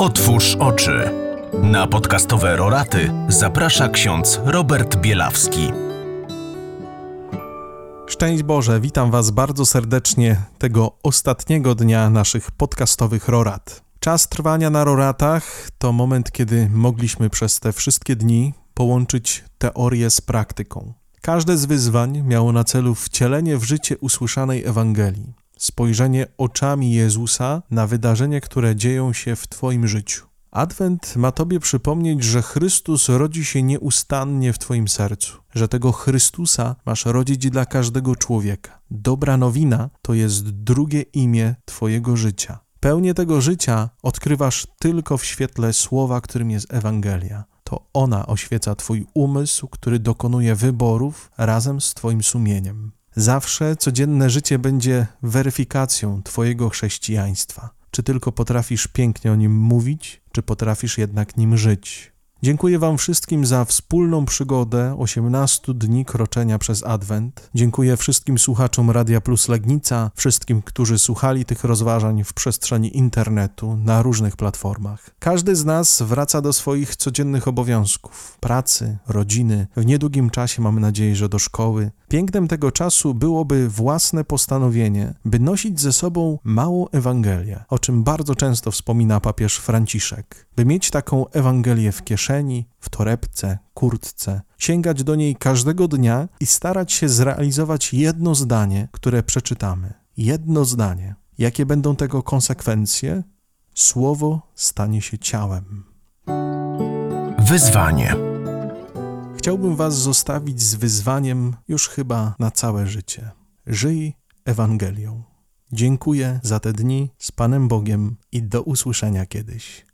Otwórz oczy. Na podcastowe roraty zaprasza ksiądz Robert Bielawski. Szczęść Boże, witam Was bardzo serdecznie tego ostatniego dnia naszych podcastowych rorat. Czas trwania na roratach to moment, kiedy mogliśmy przez te wszystkie dni połączyć teorię z praktyką. Każde z wyzwań miało na celu wcielenie w życie usłyszanej Ewangelii, spojrzenie oczami Jezusa na wydarzenia, które dzieją się w Twoim życiu. Adwent ma Tobie przypomnieć, że Chrystus rodzi się nieustannie w Twoim sercu, że tego Chrystusa masz rodzić dla każdego człowieka. Dobra nowina to jest drugie imię Twojego życia. Pełnię tego życia odkrywasz tylko w świetle słowa, którym jest Ewangelia. To ona oświeca Twój umysł, który dokonuje wyborów razem z Twoim sumieniem. Zawsze codzienne życie będzie weryfikacją Twojego chrześcijaństwa. Czy tylko potrafisz pięknie o nim mówić, czy potrafisz jednak nim żyć? Dziękuję Wam wszystkim za wspólną przygodę 18 dni kroczenia przez Adwent. Dziękuję wszystkim słuchaczom Radia Plus Legnica, wszystkim, którzy słuchali tych rozważań w przestrzeni internetu na różnych platformach. Każdy z nas wraca do swoich codziennych obowiązków, pracy, rodziny. W niedługim czasie mamy nadzieję, że do szkoły. Pięknem tego czasu byłoby własne postanowienie, by nosić ze sobą małą Ewangelię, o czym bardzo często wspomina papież Franciszek, by mieć taką Ewangelię w kieszeni, w torebce, kurtce, sięgać do niej każdego dnia i starać się zrealizować jedno zdanie, które przeczytamy. Jedno zdanie. Jakie będą tego konsekwencje? Słowo stanie się ciałem. Wyzwanie. Chciałbym Was zostawić z wyzwaniem już chyba na całe życie. Żyj Ewangelią. Dziękuję za te dni z Panem Bogiem i do usłyszenia kiedyś.